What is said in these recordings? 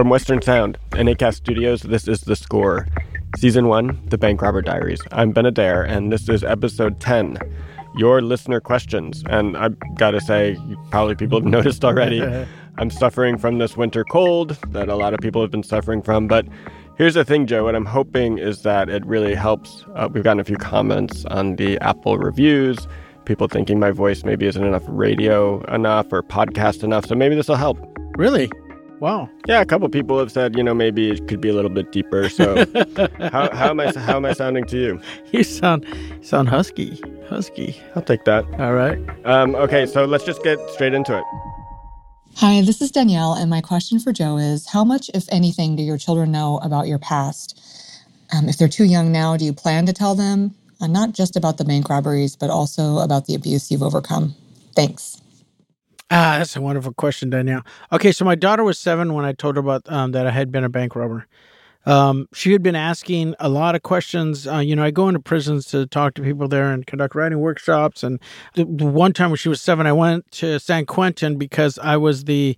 From Western Sound and ACAST Studios, this is The Score, Season 1, The Bank Robber Diaries. I'm Ben Adair, and this is Episode 10, Your Listener Questions. And I've got to say, probably people have noticed already, I'm suffering from this winter cold that a lot of people have been suffering from. But here's the thing, Joe, what I'm hoping is that it really helps. Uh, we've gotten a few comments on the Apple reviews, people thinking my voice maybe isn't enough radio enough or podcast enough. So maybe this will help. Really? Wow. Yeah, a couple people have said, you know, maybe it could be a little bit deeper. So, how, how am I how am I sounding to you? You sound sound husky, husky. I'll take that. All right. Um, okay, so let's just get straight into it. Hi, this is Danielle, and my question for Joe is: How much, if anything, do your children know about your past? Um, if they're too young now, do you plan to tell them uh, not just about the bank robberies, but also about the abuse you've overcome? Thanks. Ah, that's a wonderful question, Danielle. Okay, so my daughter was seven when I told her about um, that I had been a bank robber. Um, she had been asking a lot of questions. Uh, you know, I go into prisons to talk to people there and conduct writing workshops. And the, the one time when she was seven, I went to San Quentin because I was the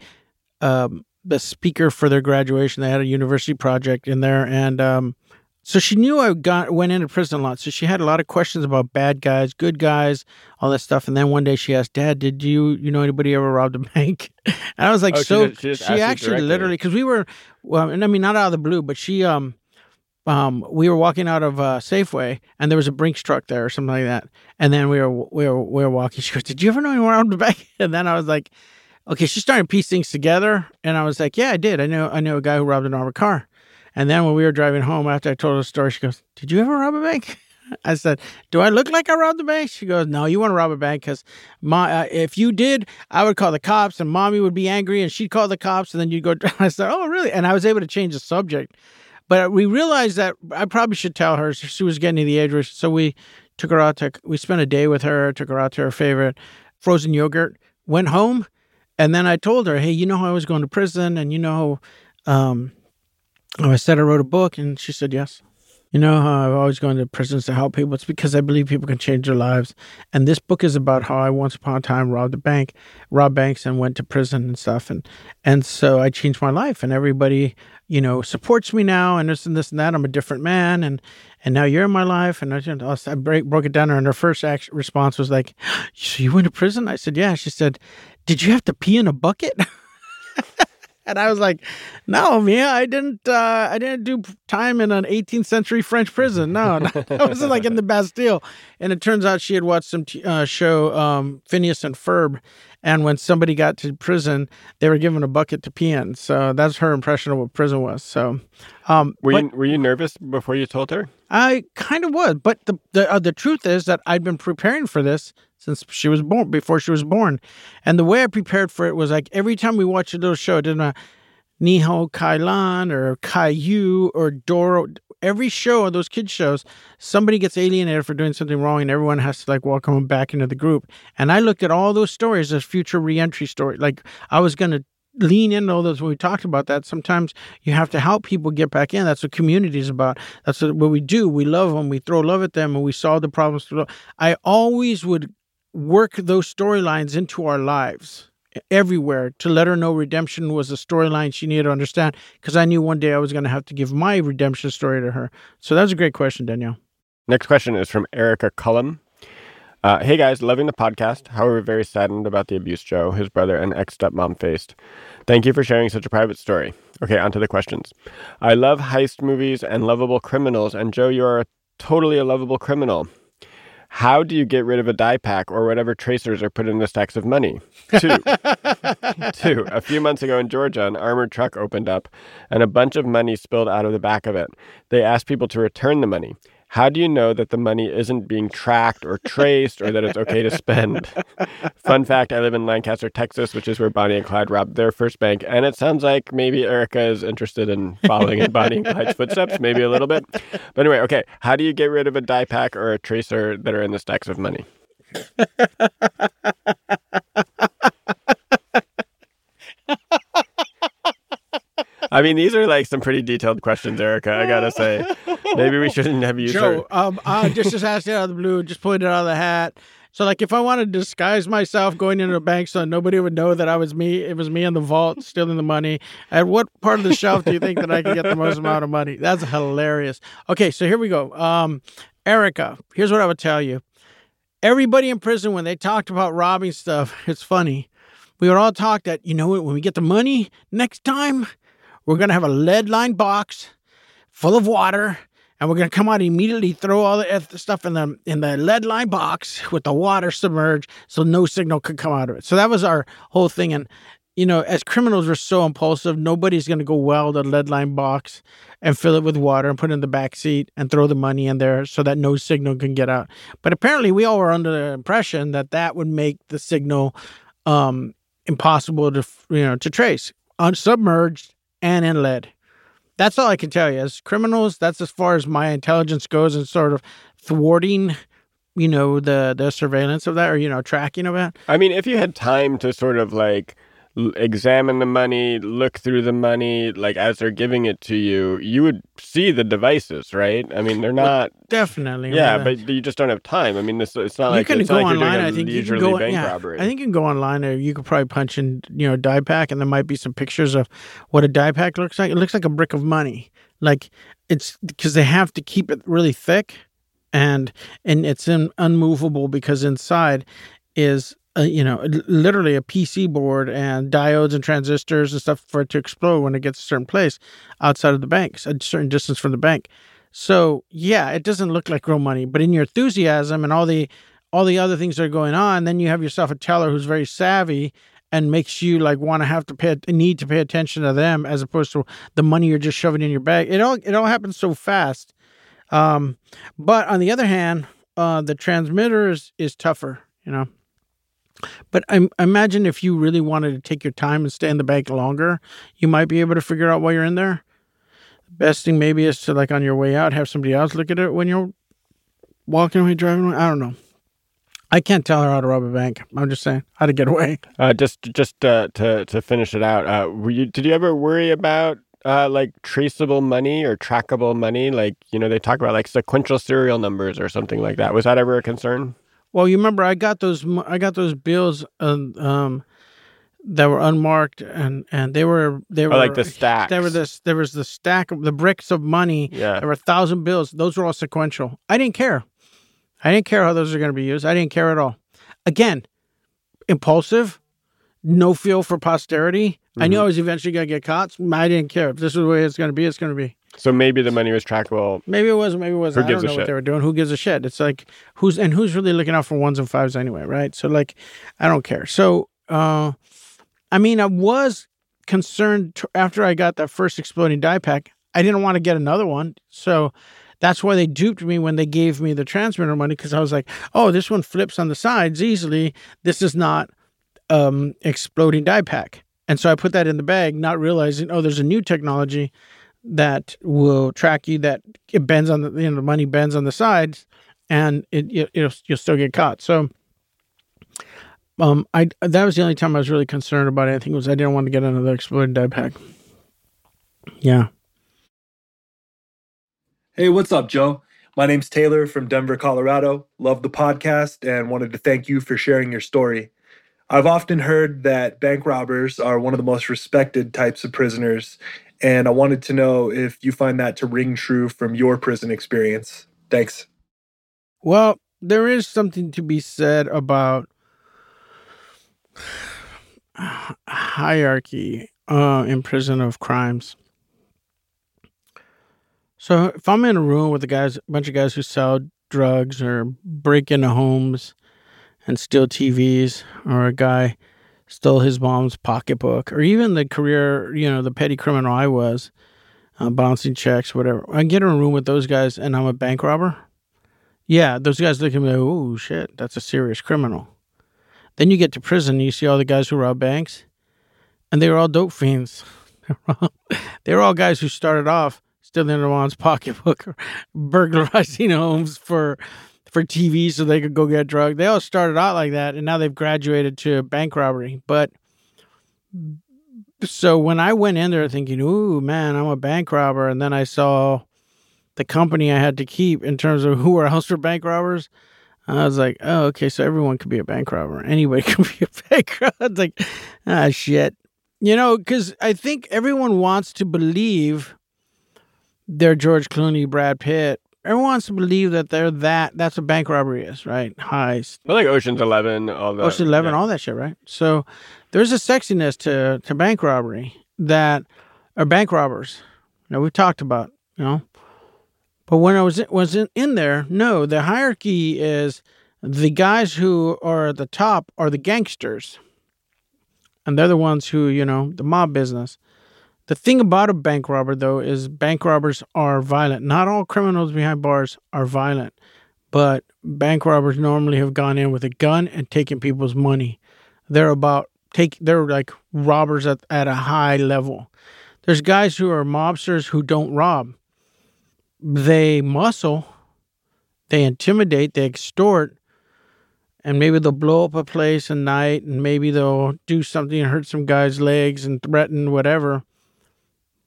um, the speaker for their graduation. They had a university project in there, and um, so she knew I got went into prison a lot. So she had a lot of questions about bad guys, good guys, all that stuff. And then one day she asked, "Dad, did you you know anybody ever robbed a bank?" And I was like, Oh, she "So she just she asked actually literally because we were well, and I mean not out of the blue, but she um um we were walking out of uh, Safeway and there was a Brinks truck there or something like that. And then we were we were we were walking. She goes, "Did you ever know anyone robbed a bank?" And then I was like. Okay, she started to piece things together, and I was like, "Yeah, I did. I know. I know a guy who robbed an armored car." And then when we were driving home after I told her the story, she goes, Did you ever rob a bank? I said, Do I look like I robbed a bank? She goes, No, you want to rob a bank because uh, if you did, I would call the cops and mommy would be angry and she'd call the cops and then you'd go. I said, Oh, really? And I was able to change the subject. But we realized that I probably should tell her. She was getting to the age where, so we took her out to, we spent a day with her, took her out to her favorite frozen yogurt, went home. And then I told her, Hey, you know how I was going to prison and you know, um, Oh, I said I wrote a book, and she said yes. You know how I've always gone to prisons to help people? It's because I believe people can change their lives. And this book is about how I once upon a time robbed a bank, robbed banks, and went to prison and stuff. And and so I changed my life, and everybody, you know, supports me now, and this and this and that. I'm a different man, and and now you're in my life. And I, I break, broke it down, and her first response was like, "So you went to prison?" I said, "Yeah." She said, "Did you have to pee in a bucket?" And I was like, "No, Mia, I didn't. Uh, I didn't do time in an 18th century French prison. No, no I was like in the Bastille." And it turns out she had watched some t- uh, show, um, Phineas and Ferb, and when somebody got to prison, they were given a bucket to pee in. So that's her impression of what prison was. So, um, Were but you were you nervous before you told her? I kind of was, but the the uh, the truth is that I'd been preparing for this since she was born, before she was born, and the way I prepared for it was like every time we watched a little show, it didn't matter, Ni Hao Kai-Lan or Caillou or Dora. Every show of those kids shows, somebody gets alienated for doing something wrong, and everyone has to like welcome them back into the group. And I looked at all those stories as future reentry story. Like I was gonna lean into all those when we talked about that sometimes you have to help people get back in that's what community is about that's what, we do we love them we throw love at them and we solve the problems through i always would work those storylines into our lives everywhere to let her know redemption was a storyline she needed to understand because i knew one day i was going to have to give my redemption story to her so that's a great question danielle Next question is from Erica Cullum. Uh, hey guys, loving the podcast. However, very saddened about the abuse Joe, his brother, and ex stepmom faced. Thank you for sharing such a private story. Okay, on to the questions. I love heist movies and lovable criminals, and Joe, you are totally a lovable criminal. How do you get rid of a dye pack or whatever tracers are put in the stacks of money? Two. Two. A few months ago in Georgia, an armored truck opened up and a bunch of money spilled out of the back of it. They asked people to return the money. How do you know that the money isn't being tracked or traced or that it's okay to spend? Fun fact I live in Lancaster, Texas, which is where Bonnie and Clyde robbed their first bank. And it sounds like maybe Erica is interested in following in Bonnie and Clyde's footsteps, maybe a little bit. But anyway, okay. How do you get rid of a dye pack or a tracer that are in the stacks of money? I mean, these are like some pretty detailed questions, Erica. I gotta say, maybe we shouldn't have used Joe, her. um, uh, just just asked it out of the blue, just pulled it out of the hat. So like if I wanted to disguise myself going into a bank so nobody would know that I was me, it was me in the vault stealing the money. At what part of the shelf do you think that I could get the most amount of money? That's hilarious. Okay, so here we go. Um, Erica, here's what I would tell you. Everybody in prison, when they talked about robbing stuff, it's funny. We would all talk that, you know what, when we get the money next time, we're gonna have a lead lined box full of water and we're going to come out immediately throw all the stuff in the in the lead line box with the water submerged so no signal could come out of it. So that was our whole thing and you know, as criminals we're so impulsive, nobody's going to go weld a lead line box and fill it with water and put it in the back seat and throw the money in there so that no signal can get out. But apparently we all were under the impression that that would make the signal um, impossible to you know to trace, unsubmerged and in lead that's all I can tell you. As criminals, that's as far as my intelligence goes and sort of thwarting, you know, the the surveillance of that or you know tracking of that. I mean, if you had time to sort of like examine the money, look through the money, like as they're giving it to you, you would see the devices, right? I mean, they're not well, definitely. Yeah, but you just don't have time. I mean, this it's not you like can it's go like online. I think you can go. bank yeah, robbery. I think you can go online, or you could probably punch in, you know, dye pack, and there might be some pictures of what a dye pack looks like. It looks like a brick of money. Like it's because they have to keep it really thick, and and it's in, unmovable because inside is you know, literally a PC board and diodes and transistors and stuff for it to explode when it gets a certain place outside of the bank, a certain distance from the bank. So yeah, it doesn't look like real money, but in your enthusiasm and all the all the other things that are going on, then you have yourself a teller who's very savvy and makes you like want to have to pay need to pay attention to them as opposed to the money you're just shoving in your bag. It all it all happens so fast. Um, but on the other hand, uh, the transmitter is, is tougher, you know. But I, imagine if you really wanted to take your time and stay in the bank longer, you might be able to figure out why you're in there. The best thing maybe is to like on your way out have somebody else look at it when you're walking away, driving away. I don't know. I can't tell her how to rob a bank. I'm just saying how to get away. Uh, just just uh, to to finish it out, uh, were you did you ever worry about uh, like traceable money or trackable money? Like you know they talk about like sequential serial numbers or something like that. Was that ever a concern? Well, you remember I got those I got those bills um, um that were unmarked and and they were they were oh, like the stack. There were this there was the stack of the bricks of money. Yeah. There were a thousand bills. Those were all sequential. I didn't care. I didn't care how those are going to be used. I didn't care at all. Again, impulsive, no feel for posterity. Mm-hmm. I knew I was eventually going to get caught. I didn't care. If this is the way it's going to be, it's going to be. So maybe the money was trackable. Maybe it was. Maybe it was. Who I gives don't a know what shit? they were doing. Who gives a shit? It's like who's and who's really looking out for ones and fives anyway, right? So like, I don't care. So, uh, I mean, I was concerned t- after I got that first exploding dye pack. I didn't want to get another one, so that's why they duped me when they gave me the transmitter money because I was like, oh, this one flips on the sides easily. This is not um, exploding dye pack. And so I put that in the bag, not realizing, oh, there's a new technology that will track you that it bends on the, you know, the money bends on the sides and it, will you'll still get caught. So, um, I, that was the only time I was really concerned about it. I think it was, I didn't want to get another exploding dye pack. Yeah. Hey, what's up, Joe? My name's Taylor from Denver, Colorado. Love the podcast and wanted to thank you for sharing your story. I've often heard that bank robbers are one of the most respected types of prisoners, and I wanted to know if you find that to ring true from your prison experience. Thanks. Well, there is something to be said about hierarchy uh, in prison of crimes. So if I'm in a room with a guys, a bunch of guys who sell drugs or break into homes and steal TVs, or a guy stole his mom's pocketbook, or even the career, you know, the petty criminal I was, uh, bouncing checks, whatever. I get in a room with those guys, and I'm a bank robber. Yeah, those guys look at me like, "Oh shit, that's a serious criminal." Then you get to prison, and you see all the guys who rob banks, and they were all dope fiends. they were all guys who started off stealing their mom's pocketbook or burglarizing homes for for TV so they could go get drugs. They all started out like that, and now they've graduated to bank robbery. But so when I went in there thinking, "Ooh, man, I'm a bank robber," and then I saw the company I had to keep in terms of who are else were bank robbers, I was like, oh, okay, so everyone could be a bank robber. Anybody could be a bank robber. It's like, ah, shit. You know, because I think everyone wants to believe they're George Clooney, Brad Pitt. Everyone wants to believe that they're that. That's what bank robbery is, right? Heist. Well, like Ocean's Eleven, all that. Ocean's Eleven, yeah. all that shit, right? So there's a sexiness to to bank robbery that are bank robbers. Now we've talked about, you know. But when I was was in, in there, no, the hierarchy is the guys who are at the top are the gangsters, and they're the ones who you know the mob business. The thing about a bank robber, though, is bank robbers are violent. Not all criminals behind bars are violent, but bank robbers normally have gone in with a gun and taken people's money. They're about take. They're like robbers at, at a high level. There's guys who are mobsters who don't rob. They muscle, they intimidate, they extort, and maybe they'll blow up a place at night, and maybe they'll do something and hurt some guy's legs and threaten whatever.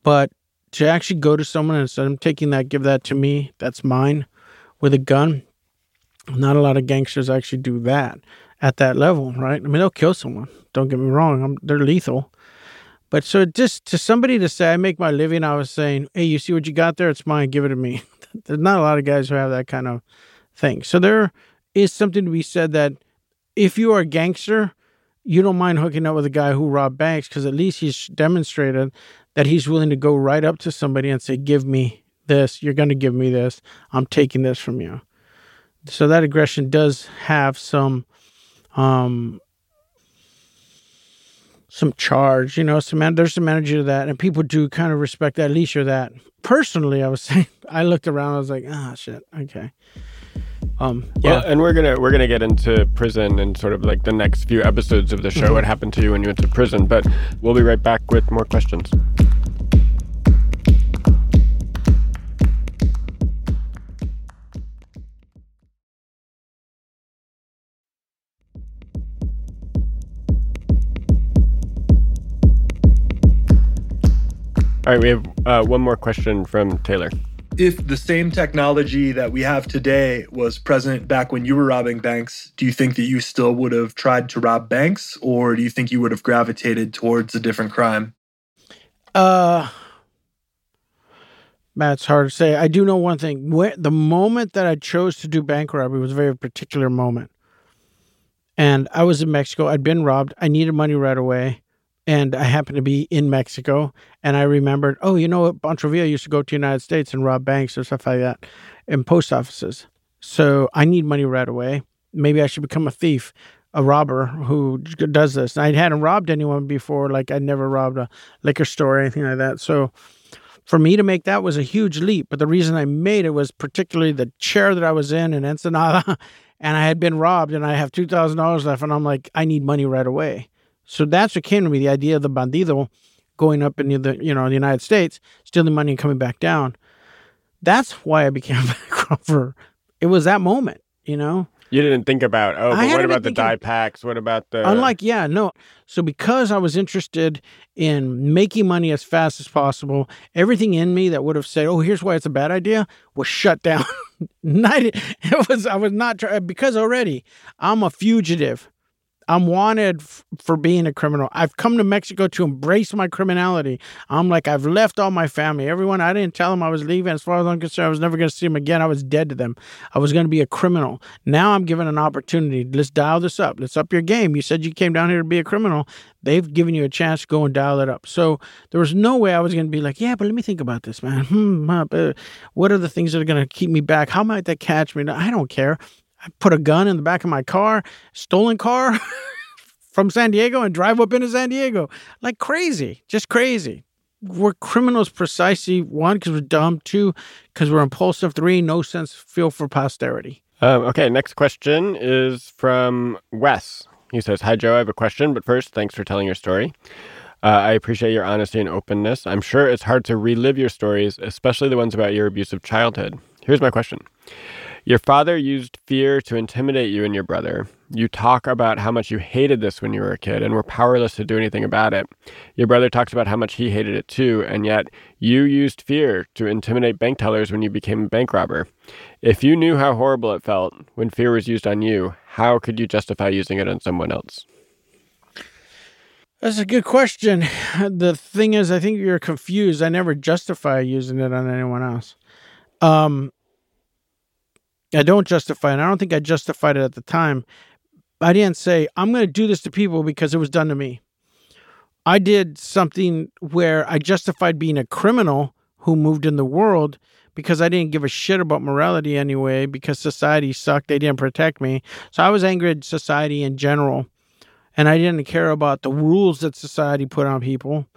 But to actually go to someone and say, I'm taking that, give that to me, that's mine, with a gun, not a lot of gangsters actually do that at that level, right? I mean, they'll kill someone. Don't get me wrong, I'm, they're lethal. But so just to somebody to say, I make my living, I was saying, hey, you see what you got there? It's mine. Give it to me. There's not a lot of guys who have that kind of thing. So there is something to be said that if you are a gangster, you don't mind hooking up with a guy who robbed banks because at least he's demonstrated that he's willing to go right up to somebody and say, give me this. You're going to give me this. I'm taking this from you. So that aggression does have some um some charge, you know, some there's some energy to that, and people do kind of respect that. At least you're that. Personally, I was saying, I looked around, I was like, ah, shit, okay. Um, yeah, Well, and we're gonna we're gonna get into prison and sort of like the next few episodes of the show. What happened to you when you went to prison? But we'll be right back with more questions. All right, we have uh, one more question from Taylor. If the same technology that we have today was present back when you were robbing banks, do you think that you still would have tried to rob banks or do you think you would have gravitated towards a different crime? Uh, that's hard to say. I do know one thing. Where, the moment that I chose to do bank robbery was a very particular moment. And I was in Mexico. I'd been robbed. I needed money right away. And I happened to be in Mexico. And I remembered, oh, you know what? Pancho Villa used to go to the United States and rob banks or stuff like that in post offices. So I need money right away. Maybe I should become a thief, a robber who does this. I hadn't robbed anyone before. Like I'd never robbed a liquor store or anything like that. So for me to make that was a huge leap. But the reason I made it was particularly the chair that I was in in Ensenada, and I had been robbed, and I have two thousand dollars left, and I'm like, I need money right away. So that's what came to me: the idea of the bandido going up in the you know the United States, stealing money and coming back down. That's why I became a bank. It was that moment, you know. You didn't think about oh, but what about the dye packs? What about the Unlike, yeah, no. So because I was interested in making money as fast as possible, everything in me that would have said, "Oh, here's why it's a bad idea," was shut down. Not, it was I was not try- because already I'm a fugitive. I'm wanted f- for being a criminal. I've come to Mexico to embrace my criminality. I'm like, I've left all my family. Everyone, I didn't tell them I was leaving. As far as I'm concerned, I was never going to see them again. I was dead to them. I was going to be a criminal. Now I'm given an opportunity. Let's dial this up. Let's up your game. You said you came down here to be a criminal. They've given you a chance to go and dial it up. So there was no way I was going to be like, yeah, but let me think about this, man. Hmm, what are the things that are going to keep me back? How might that catch me? I don't care. I put a gun in the back of my car, stolen car from San Diego, and drive up into San Diego like crazy, just crazy. We're criminals precisely one because we're dumb, two because we're impulsive, three no sense feel for posterity. Um, okay, next question is from Wes. He says, Hi, Joe. I have a question, but first, thanks for telling your story. Uh, I appreciate your honesty and openness. I'm sure it's hard to relive your stories, especially the ones about your abusive childhood. Here's my question. Your father used fear to intimidate you and your brother. You talk about how much you hated this when you were a kid and were powerless to do anything about it. Your brother talks about how much he hated it too, and yet you used fear to intimidate bank tellers when you became a bank robber. If you knew how horrible it felt when fear was used on you, how could you justify using it on someone else? That's a good question. The thing is, I think you're confused. I never justify using it on anyone else. Um, I don't justify it. I don't think I justified it at the time. I didn't say, I'm going to do this to people because it was done to me. I did something where I justified being a criminal who moved in the world because I didn't give a shit about morality anyway, because society sucked. They didn't protect me. So I was angry at society in general. And I didn't care about the rules that society put on people.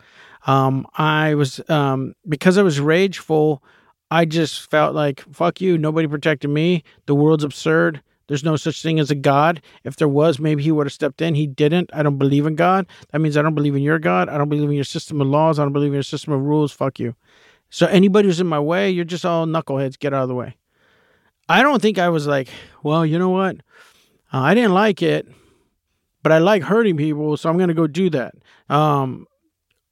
Um, I was, um, because I was rageful, I just felt like, fuck you. Nobody protected me. The world's absurd. There's no such thing as a God. If there was, maybe he would have stepped in. He didn't. I don't believe in God. That means I don't believe in your God. I don't believe in your system of laws. I don't believe in your system of rules. Fuck you. So anybody who's in my way, you're just all knuckleheads. Get out of the way. I don't think I was like, well, you know what? Uh, I didn't like it, but I like hurting people, so I'm going to go do that. Um,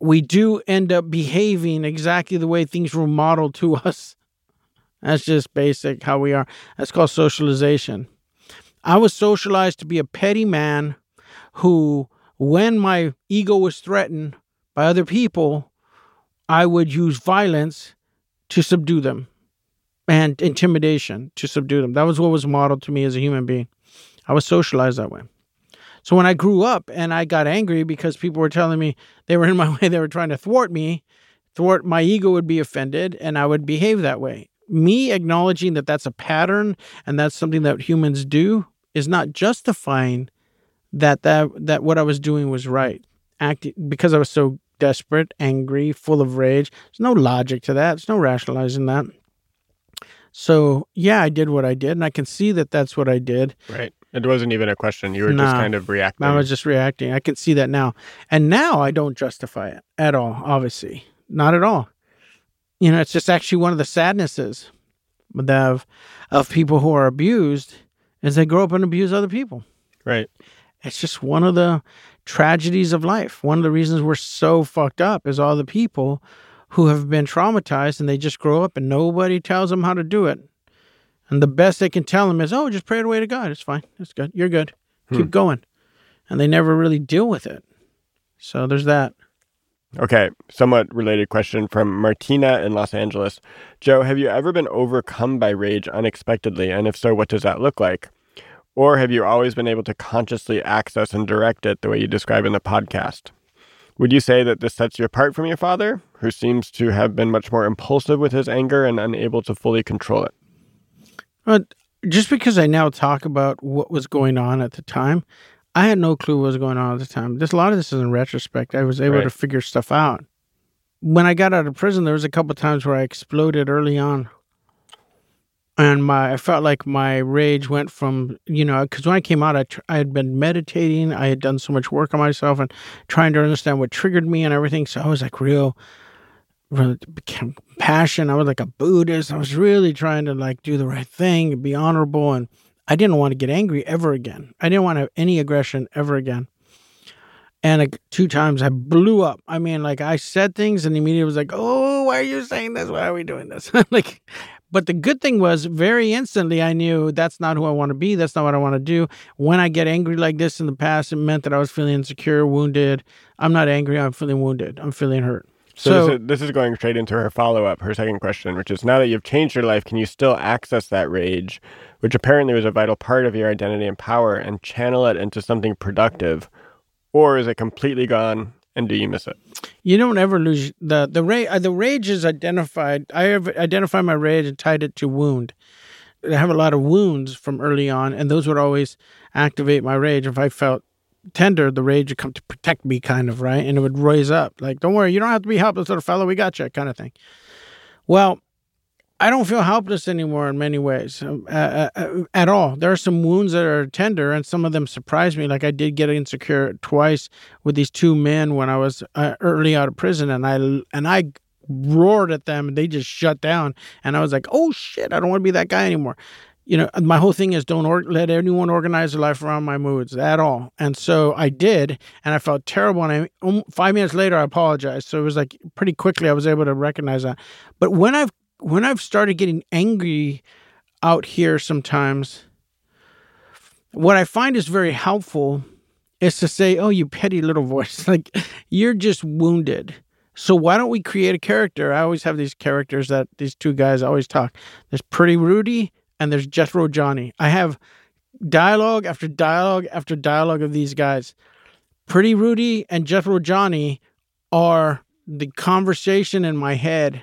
we do end up behaving exactly the way things were modeled to us. That's just basic how we are. That's called socialization. I was socialized to be a petty man who, when my ego was threatened by other people, I would use violence to subdue them and intimidation to subdue them. That was what was modeled to me as a human being. I was socialized that way. So when I grew up and I got angry because people were telling me they were in my way, they were trying to thwart me, thwart my ego would be offended and I would behave that way. Me acknowledging that that's a pattern and that's something that humans do is not justifying that that that what I was doing was right. Acting because I was so desperate, angry, full of rage. There's no logic to that. There's no rationalizing that. So, yeah, I did what I did, and I can see that that's what I did. Right. It wasn't even a question. You were just kind of reacting. I was just reacting. I can see that now. And now I don't justify it at all, obviously. Not at all. You know, it's just actually one of the sadnesses of, of people who are abused is they grow up and abuse other people. Right. It's just one of the tragedies of life. One of the reasons we're so fucked up is all the people who have been traumatized and they just grow up and nobody tells them how to do it. And the best they can tell them is, oh, just pray it away to God. It's fine. It's good. You're good. Hmm. Keep going. And they never really deal with it. So there's that. Okay, somewhat related question from Martina in Los Angeles. Joe, have you ever been overcome by rage unexpectedly? And if so, what does that look like? Or have you always been able to consciously access and direct it the way you describe in the podcast? Would you say that this sets you apart from your father, who seems to have been much more impulsive with his anger and unable to fully control it? But just because I now talk about what was going on at the time, I had no clue what was going on at the time. This a lot of this is in retrospect. I was able right. to figure stuff out. When I got out of prison, there was a couple times where I exploded early on and my I felt like my rage went from you know because when I came out I, tr- I had been meditating I had done so much work on myself and trying to understand what triggered me and everything so I was like real really became passion I was like a Buddhist I was really trying to like do the right thing be honorable and I didn't want to get angry ever again I didn't want to have any aggression ever again and two times I blew up. I mean, like I said things, and the media was like, "Oh, why are you saying this? Why are we doing this?" like, but the good thing was, very instantly, I knew that's not who I want to be. That's not what I want to do. When I get angry like this in the past, it meant that I was feeling insecure, wounded. I'm not angry. I'm feeling wounded. I'm feeling hurt. So, so this, is, this is going straight into her follow up, her second question, which is now that you've changed your life, can you still access that rage, which apparently was a vital part of your identity and power, and channel it into something productive? Or is it completely gone and do you miss it? You don't ever lose the the rage. Uh, the rage is identified. I have identified my rage and tied it to wound. I have a lot of wounds from early on, and those would always activate my rage. If I felt tender, the rage would come to protect me, kind of right, and it would raise up. Like, don't worry, you don't have to be helpless, little fellow. We got you, kind of thing. Well, I don't feel helpless anymore in many ways um, uh, uh, at all. There are some wounds that are tender, and some of them surprise me. Like I did get insecure twice with these two men when I was uh, early out of prison, and I and I roared at them and they just shut down. And I was like, oh shit, I don't want to be that guy anymore. You know, my whole thing is don't or- let anyone organize their life around my moods at all. And so I did, and I felt terrible. And I, um, five minutes later, I apologized. So it was like pretty quickly I was able to recognize that. But when I've when I've started getting angry out here, sometimes what I find is very helpful is to say, "Oh, you petty little voice, like you're just wounded." So why don't we create a character? I always have these characters that these two guys always talk. There's Pretty Rudy and there's Jethro Johnny. I have dialogue after dialogue after dialogue of these guys. Pretty Rudy and Jethro Johnny are the conversation in my head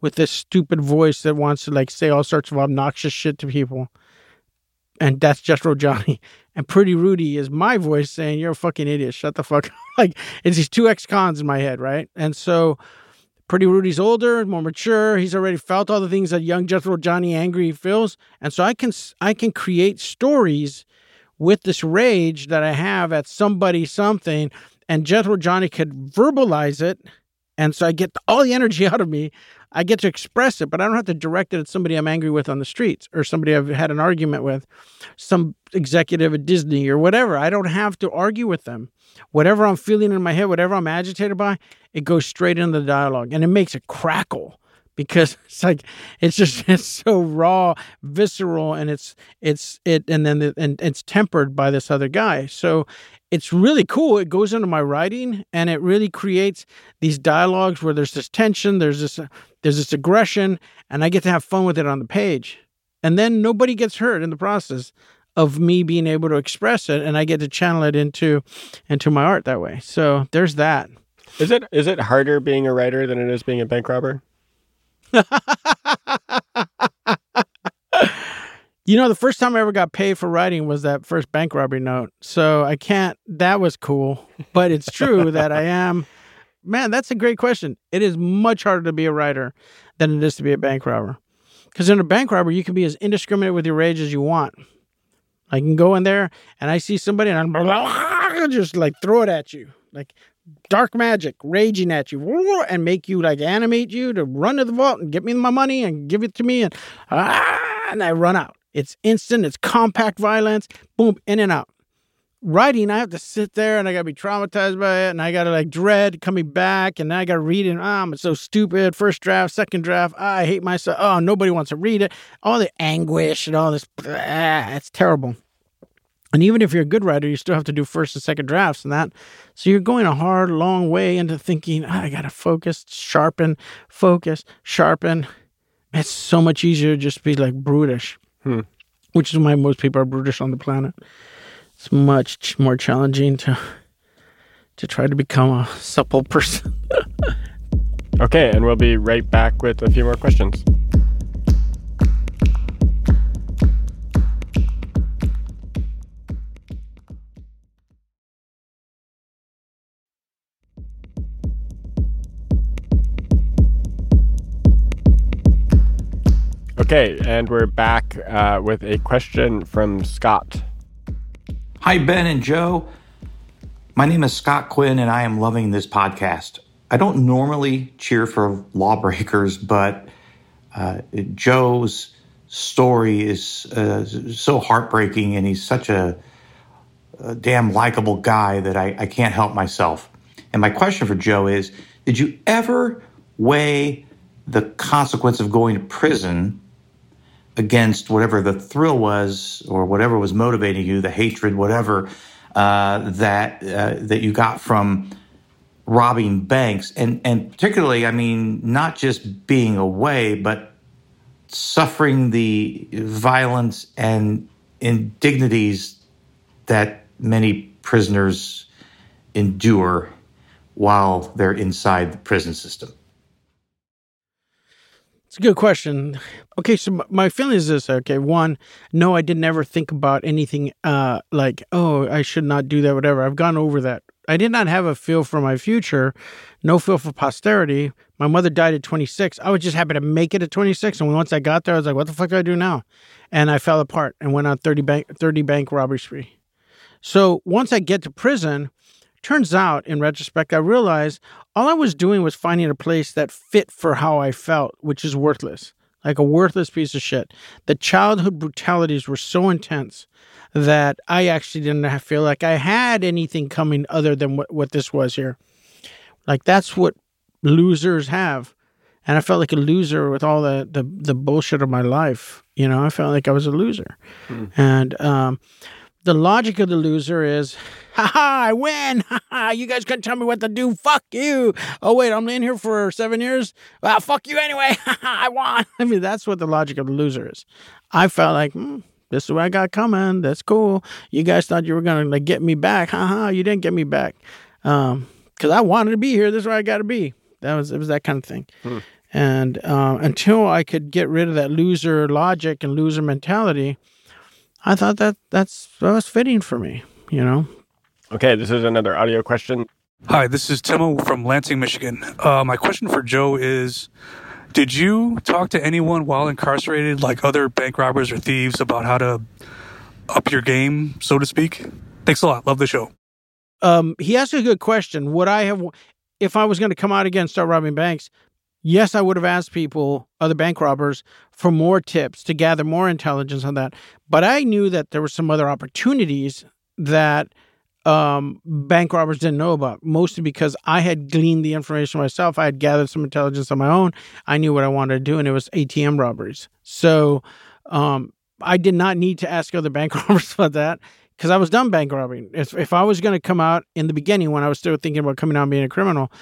with this stupid voice that wants to like say all sorts of obnoxious shit to people. And that's Jethro Johnny. And Pretty Rudy is my voice saying, You're a fucking idiot. Shut the fuck up. like it's these two ex cons in my head, right? And so Pretty Rudy's older, more mature. He's already felt all the things that young Jethro Johnny angry feels, and so I can I can create stories with this rage that I have at somebody something, and Jethro Johnny could verbalize it, and so I get all the energy out of me. I get to express it, but I don't have to direct it at somebody I'm angry with on the streets or somebody I've had an argument with, some executive at Disney or whatever. I don't have to argue with them whatever I'm feeling in my head, whatever I'm agitated by, it goes straight into the dialogue and it makes a crackle because it's like it's just it's so raw visceral and it's it's it and then the, and it's tempered by this other guy so it's really cool it goes into my writing and it really creates these dialogues where there's this tension there's this uh, there's this aggression and i get to have fun with it on the page and then nobody gets hurt in the process of me being able to express it and I get to channel it into into my art that way. So there's that. Is it is it harder being a writer than it is being a bank robber? you know, the first time I ever got paid for writing was that first bank robbery note. So I can't that was cool. But it's true that I am man, that's a great question. It is much harder to be a writer than it is to be a bank robber. Because in a bank robber, you can be as indiscriminate with your rage as you want. I can go in there and I see somebody and I'm just like throw it at you. Like dark magic raging at you and make you like animate you to run to the vault and get me my money and give it to me and and I run out. It's instant, it's compact violence, boom, in and out. Writing, I have to sit there and I gotta be traumatized by it and I gotta like dread coming back and I gotta read it. Oh, I'm so stupid. First draft, second draft, oh, I hate myself. Oh, nobody wants to read it. All the anguish and all this, ah, it's terrible. And even if you're a good writer, you still have to do first and second drafts and that. So you're going a hard, long way into thinking, oh, I got to focus, sharpen, focus, sharpen. It's so much easier to just be like brutish, hmm. which is why most people are brutish on the planet. It's much more challenging to to try to become a supple person. okay, and we'll be right back with a few more questions. Okay, and we're back uh, with a question from Scott. Hi, Ben and Joe. My name is Scott Quinn, and I am loving this podcast. I don't normally cheer for lawbreakers, but uh, Joe's story is uh, so heartbreaking, and he's such a, a damn likable guy that I, I can't help myself. And my question for Joe is Did you ever weigh the consequence of going to prison against whatever the thrill was or whatever was motivating you, the hatred, whatever uh, that uh, that you got from robbing banks, and and particularly, I mean, not just being away, but suffering the violence and indignities that many prisoners endure while they're inside the prison system. It's a good question. Okay, so my feeling is this. Okay, one, no, I didn't ever think about anything uh, like, oh, I should not do that, whatever. I've gone over that. I did not have a feel for my future, no feel for posterity. My mother died at 26. I was just happy to make it at 26. And once I got there, I was like, what the fuck do I do now? And I fell apart and went on 30 bank, 30 bank robbery spree. So once I get to prison, Turns out, in retrospect, I realized all I was doing was finding a place that fit for how I felt, which is worthless, like a worthless piece of shit. The childhood brutalities were so intense that I actually didn't feel like I had anything coming other than what, what this was here. Like that's what losers have. And I felt like a loser with all the, the, the bullshit of my life. You know, I felt like I was a loser. Hmm. And um, the logic of the loser is, ha ha, I win. Ha ha, you guys couldn't tell me what to do. Fuck you. Oh, wait, I'm in here for seven years. Well, fuck you anyway. Ha ha, I won. I mean, that's what the logic of the loser is. I felt like, hmm, this is what I got coming. That's cool. You guys thought you were gonna like get me back. Ha ha, you didn't get me back. Um, because I wanted to be here. This is where I got to be. That was it was that kind of thing. Hmm. And uh, until I could get rid of that loser logic and loser mentality, I thought that that's that was fitting for me. You know. Okay, this is another audio question. Hi, this is Timo from Lansing, Michigan. Uh, my question for Joe is Did you talk to anyone while incarcerated, like other bank robbers or thieves, about how to up your game, so to speak? Thanks a lot. Love the show. Um, he asked a good question. Would I have, if I was going to come out again and start robbing banks? Yes, I would have asked people, other bank robbers, for more tips to gather more intelligence on that. But I knew that there were some other opportunities that um, bank robbers didn't know about, mostly because I had gleaned the information myself. I had gathered some intelligence on my own. I knew what I wanted to do, and it was ATM robberies. So um, I did not need to ask other bank robbers about that because I was done bank robbing. If, if I was going to come out in the beginning when I was still thinking about coming out and being a criminal,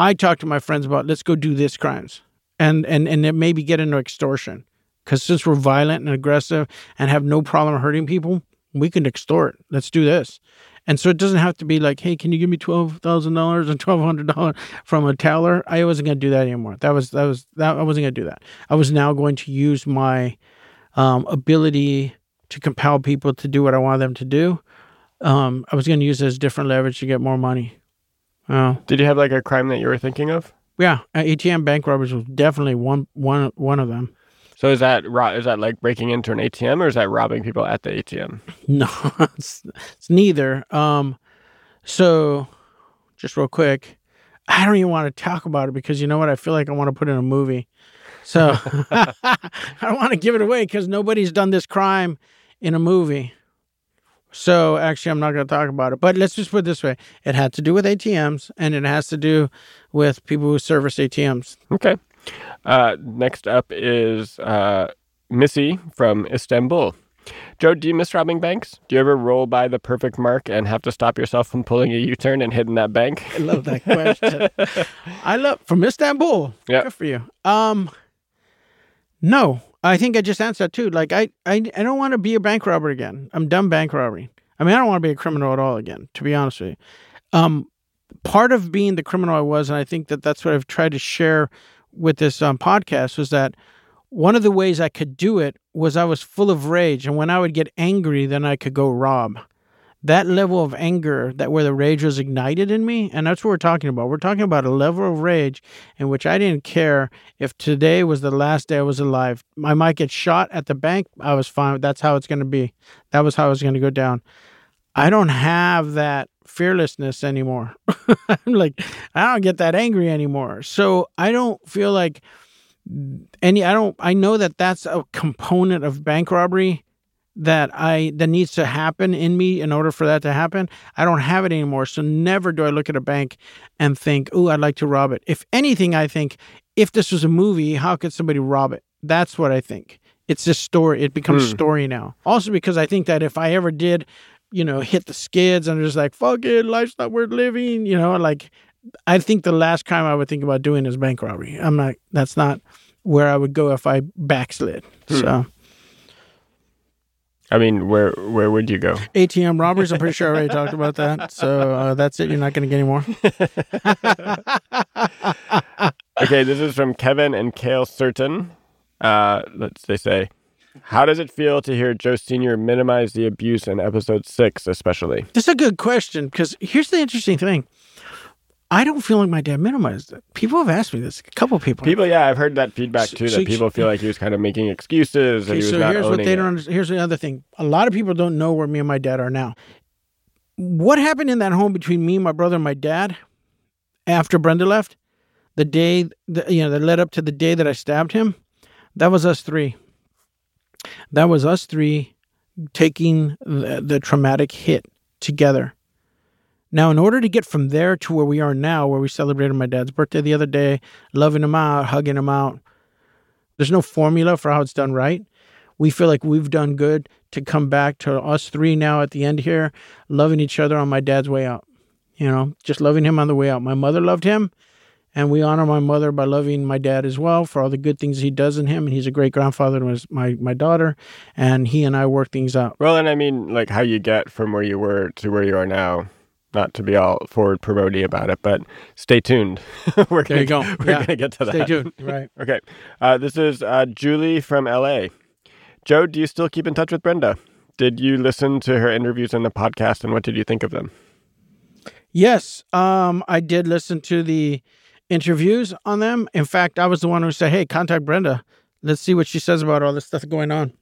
I talked to my friends about let's go do this crimes and and and maybe get into extortion because since we're violent and aggressive and have no problem hurting people, we can extort. Let's do this. And so it doesn't have to be like, hey, can you give me twelve thousand dollars and twelve hundred dollars from a teller? I wasn't gonna do that anymore. That was that was that I wasn't gonna do that. I was now going to use my um, ability to compel people to do what I wanted them to do. Um, I was going to use it as different leverage to get more money. Oh. Did you have like a crime that you were thinking of? Yeah, uh, ATM bank robbers was definitely one one one of them. So is that is that like breaking into an ATM or is that robbing people at the ATM? No, it's, it's neither. Um, so just real quick, I don't even want to talk about it because you know what? I feel like I want to put in a movie. So I don't want to give it away because nobody's done this crime in a movie. So actually, I'm not going to talk about it. But let's just put it this way: it had to do with ATMs, and it has to do with people who service ATMs. Okay. Uh, next up is uh, Missy from Istanbul. Joe, do you miss robbing banks? Do you ever roll by the perfect mark and have to stop yourself from pulling a U-turn and hitting that bank? I love that question. I love from Istanbul. Yeah, good for you. Um, no, I think I just answered that too. Like I, I, I don't want to be a bank robber again. I'm done bank robbery. I mean, I don't want to be a criminal at all again. To be honest with you, um, part of being the criminal I was, and I think that that's what I've tried to share with this um, podcast, was that one of the ways I could do it was I was full of rage, and when I would get angry, then I could go rob that level of anger that where the rage was ignited in me and that's what we're talking about. We're talking about a level of rage in which i didn't care if today was the last day i was alive. I might get shot at the bank. I was fine. That's how it's going to be. That was how it was going to go down. I don't have that fearlessness anymore. I'm like i don't get that angry anymore. So i don't feel like mm, any i don't i know that that's a component of bank robbery that I that needs to happen in me in order for that to happen. I don't have it anymore. So never do I look at a bank and think, "Oh, I'd like to rob it." If anything, I think if this was a movie, how could somebody rob it? That's what I think. It's just story. It becomes hmm. story now. Also because I think that if I ever did, you know, hit the skids and just like, "Fuck it, life's not worth living," you know, like I think the last crime I would think about doing is bank robbery. I'm not that's not where I would go if I backslid. Hmm. So I mean, where where would you go? ATM robbers. I'm pretty sure I already talked about that. So uh, that's it. You're not going to get any more. okay, this is from Kevin and Kale Certain. Uh, let's they say, how does it feel to hear Joe Senior minimize the abuse in episode six, especially? That's a good question because here's the interesting thing. I don't feel like my dad minimized it. People have asked me this. A couple people. People, yeah, I've heard that feedback too. So, that people feel like he was kind of making excuses. Okay, so here's what they don't. Understand. Here's the other thing. A lot of people don't know where me and my dad are now. what happened in that home between me, my brother, and my dad after Brenda left, the day the, you know that led up to the day that I stabbed him, that was us three. That was us three taking the, the traumatic hit together. Now, in order to get from there to where we are now, where we celebrated my dad's birthday the other day, loving him out, hugging him out, there's no formula for how it's done right. We feel like we've done good to come back to us three now at the end here, loving each other on my dad's way out. You know, just loving him on the way out. My mother loved him, and we honor my mother by loving my dad as well for all the good things he does in him. And he's a great grandfather to my, my daughter, and he and I work things out. Well, and I mean, like how you get from where you were to where you are now. Not to be all forward promoting about it, but stay tuned. we're There gonna, you go. We're Yeah. gonna get to that. Stay tuned. Right. Okay. Uh, this is uh, Julie from LA. Joe, do you still keep in touch with Brenda? Did you listen to her interviews in the podcast, and what did you think of them? Yes, um, I did listen to the interviews on them. In fact, I was the one who said, "Hey, contact Brenda. Let's see what she says about all this stuff going on."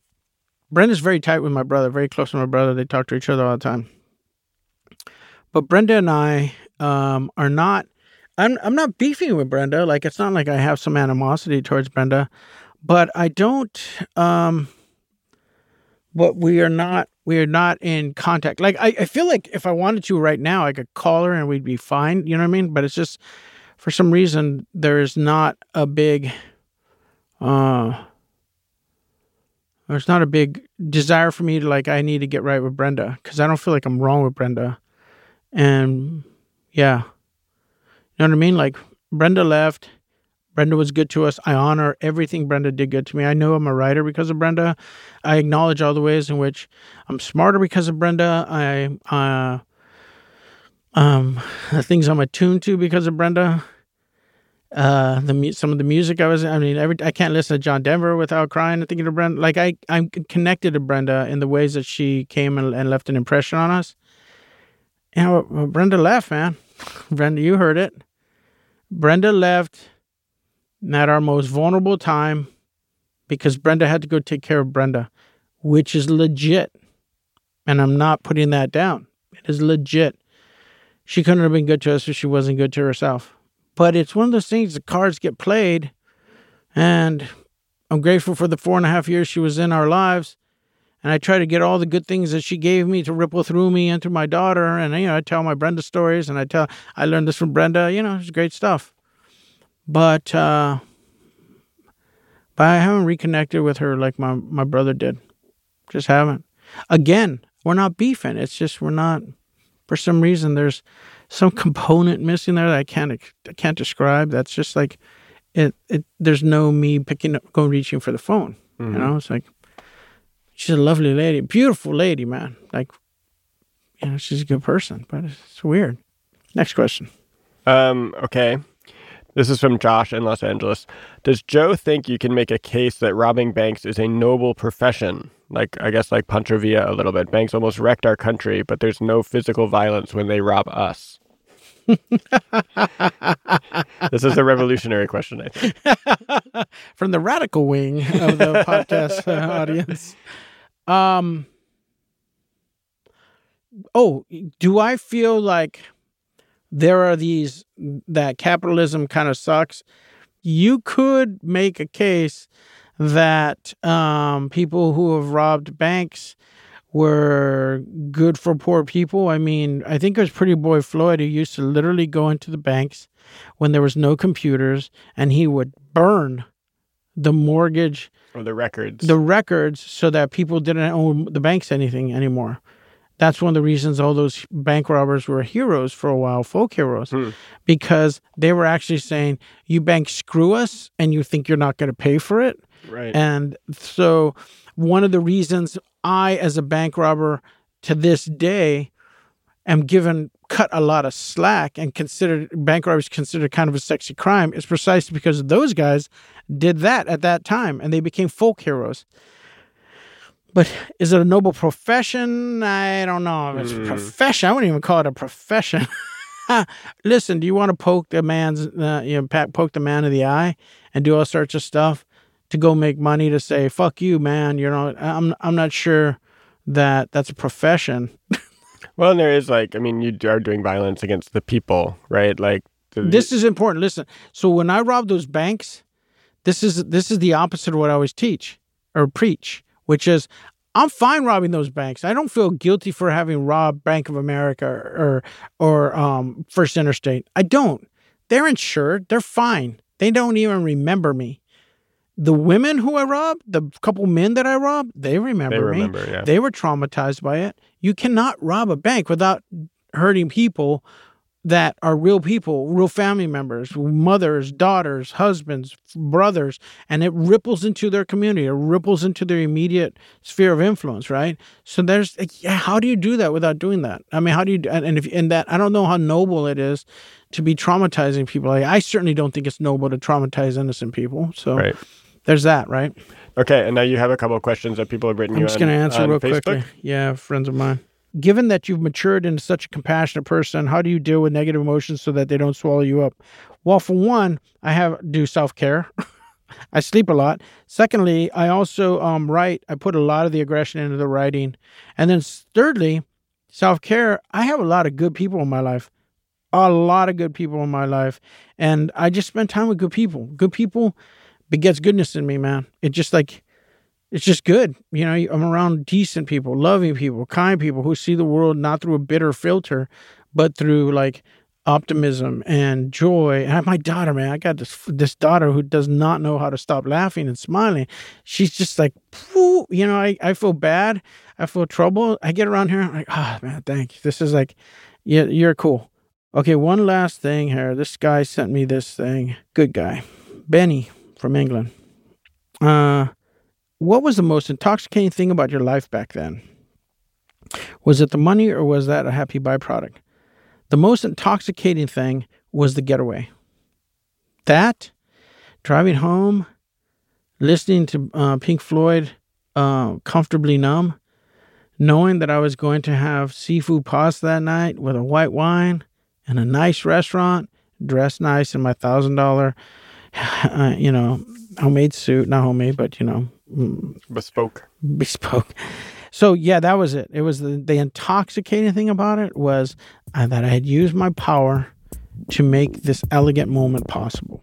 Brenda's very tight with my brother, very close to my brother. They talk to each other all the time. But Brenda and I um, are not. I'm I'm not beefing with Brenda. Like it's not like I have some animosity towards Brenda, but I don't. Um, but we are not we are not in contact. Like I, I feel like if I wanted to right now, I could call her and we'd be fine. You know what I mean? But it's just for some reason there is not a big uh there's not a big desire for me to like I need to get right with Brenda because I don't feel like I'm wrong with Brenda. And yeah. You know what I mean? Like Brenda left. Brenda was good to us. I honor everything Brenda did good to me. I know I'm a writer because of Brenda. I acknowledge all the ways in which I'm smarter because of Brenda. I uh um the things I'm attuned to because of Brenda. Uh the some of the music I was I mean every I can't listen to John Denver without crying and thinking of Brenda. Like I I'm connected to Brenda in the ways that she came and, and left an impression on us. Know, well, Brenda left, man. Brenda, you heard it. Brenda left at our most vulnerable time because Brenda had to go take care of Brenda, which is legit. And I'm not putting that down. It is legit. She couldn't have been good to us if she wasn't good to herself. But it's one of those things, the cards get played. And I'm grateful for the four and a half years she was in our lives. And I try to get all the good things that she gave me to ripple through me and through my daughter. And, you know, I tell my Brenda stories and I tell, I learned this from Brenda. You know, it's great stuff. But, uh, but I haven't reconnected with her like my, my brother did. Just haven't. Again, we're not beefing. It's just we're not. For some reason, there's some component missing there that I can't I can't describe. That's just like it. It there's no me picking up, going reaching for the phone. You know, it's like she's a lovely lady, beautiful lady, man. Like, you know, she's a good person, but it's, weird. Next question. Um, okay. This is from Josh in Los Angeles. Does Joe think you can make a case that robbing banks is a noble profession? Like, I guess, like Pancho Villa a little bit. Banks almost wrecked our country, but there's no physical violence when they rob us. this is a revolutionary question, I think. from the radical wing of the podcast uh, audience. Um. Oh, do I feel like there are these that capitalism kind of sucks? You could make a case that um, people who have robbed banks were good for poor people. I mean, I think it was Pretty Boy Floyd who used to literally go into the banks when there was no computers and he would burn the mortgage, Or the records. the records, so that people didn't owe the banks anything anymore. That's one of the reasons all those bank robbers were heroes for a while, folk heroes, Hmm. because they were actually saying, You bank screw us and you think you're not going to pay for it. right. And so, one of the reasons I, as a bank robber, to this day, am given cut a lot of slack and considered bank robbery is considered kind of a sexy crime is precisely because those guys did that at that time and they became folk heroes. But is it a noble profession? I don't know if it's a profession. I wouldn't even call it a profession. Listen, do you want to poke the man's, uh, you know, poke the man in the eye and do all sorts of stuff to go make money to say "fuck you, man"? You know, I'm I'm not sure that that's a profession. Well, and there is like, I mean, you are doing violence against the people, right? Like, the, This is important. Listen. So when I rob those banks, this is this is the opposite of what I always teach or preach, which is I'm fine robbing those banks. I don't feel guilty for having robbed Bank of America or or um, First Interstate. I don't. They're insured. They're fine. They don't even remember me. The women who I robbed, the couple men that I robbed, they remember, they me. yeah. They were traumatized by it. You cannot rob a bank without hurting people that are real people, real family members, mothers, daughters, husbands, brothers, and it ripples into their community. It ripples into their immediate sphere of influence, right? So there's, yeah, how do you do that without doing that? I mean, how do you? And and if and that, I don't know how noble it is to be traumatizing people. Like, I certainly don't think it's noble to traumatize innocent people. So Right. There's that, right? Okay, and now you have a couple of questions that people have written I'm you just going to answer real Facebook. quickly. Yeah, friends of mine. Given that you've matured into such a compassionate person, how do you deal with negative emotions so that they don't swallow you up? Well, for one, I have do self care. I sleep a lot. Secondly, I also um, write. I put a lot of the aggression into the writing, and then thirdly, self care. I have a lot of good people in my life, a lot of good people in my life, and I just spend time with good people. Good people begets goodness in me, man. It just like it's just good. You know, I'm around decent people, loving people, kind people who see the world not through a bitter filter, but through like optimism and joy. And I, my daughter, man, I got this this daughter who does not know how to stop laughing and smiling. She's just like, "Phew," you know, I, I feel bad. I feel trouble. I get around here, I'm like, ah, man, thank you. This is like, yeah, you're cool. Okay, one last thing here. This guy sent me this thing. Good guy. Benny from England. Uh, what was the most intoxicating thing about your life back then? Was it the money or was that a happy byproduct? The most intoxicating thing was the getaway. That, driving home, listening to uh, Pink Floyd, uh, comfortably numb, knowing that I was going to have seafood pasta that night with a white wine in a nice restaurant, dressed nice in my thousand dollar, uh, you know, homemade suit, not homemade, but you know, mm, Bespoke. bespoke. So yeah, that was it. It was the, the intoxicating thing about it was uh, that I had used my power to make this elegant moment possible.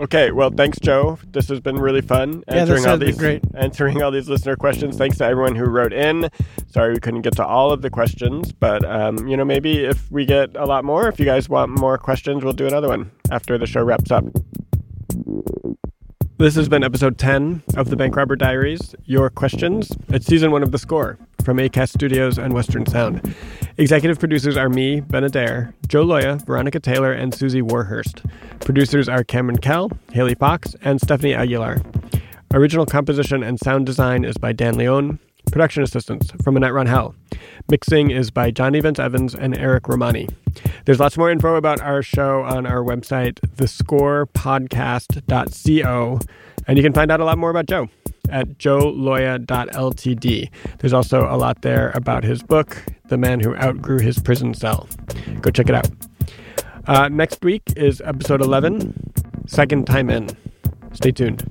Okay, well, thanks, Joe. This has been really fun Yeah, answering all these great. answering all these listener questions. Thanks to everyone who wrote in. Sorry we couldn't get to all of the questions, but um, you know, maybe if we get a lot more, if you guys want more questions, we'll do another one after the show wraps up. This has been episode 10 of the Bank Robber Diaries. Your questions? It's season one of The Score from ACAST Studios and Western Sound. Executive producers are me, Ben Adair, Joe Loya, Veronica Taylor, and Susie Warhurst. Producers are Cameron Kell, Haley Fox, and Stephanie Aguilar. Original composition and sound design is by Dan Leone. Production assistance from Annette Ronhell. Mixing is by Johnny Vince Evans and Eric Romani. There's lots more info about our show on our website, thescorepodcast.co, and you can find out a lot more about Joe at joeloya.ltd. There's also a lot there about his book, The Man Who Outgrew His Prison Cell. Go check it out. Uh, next week is episode 11, second time in. Stay tuned.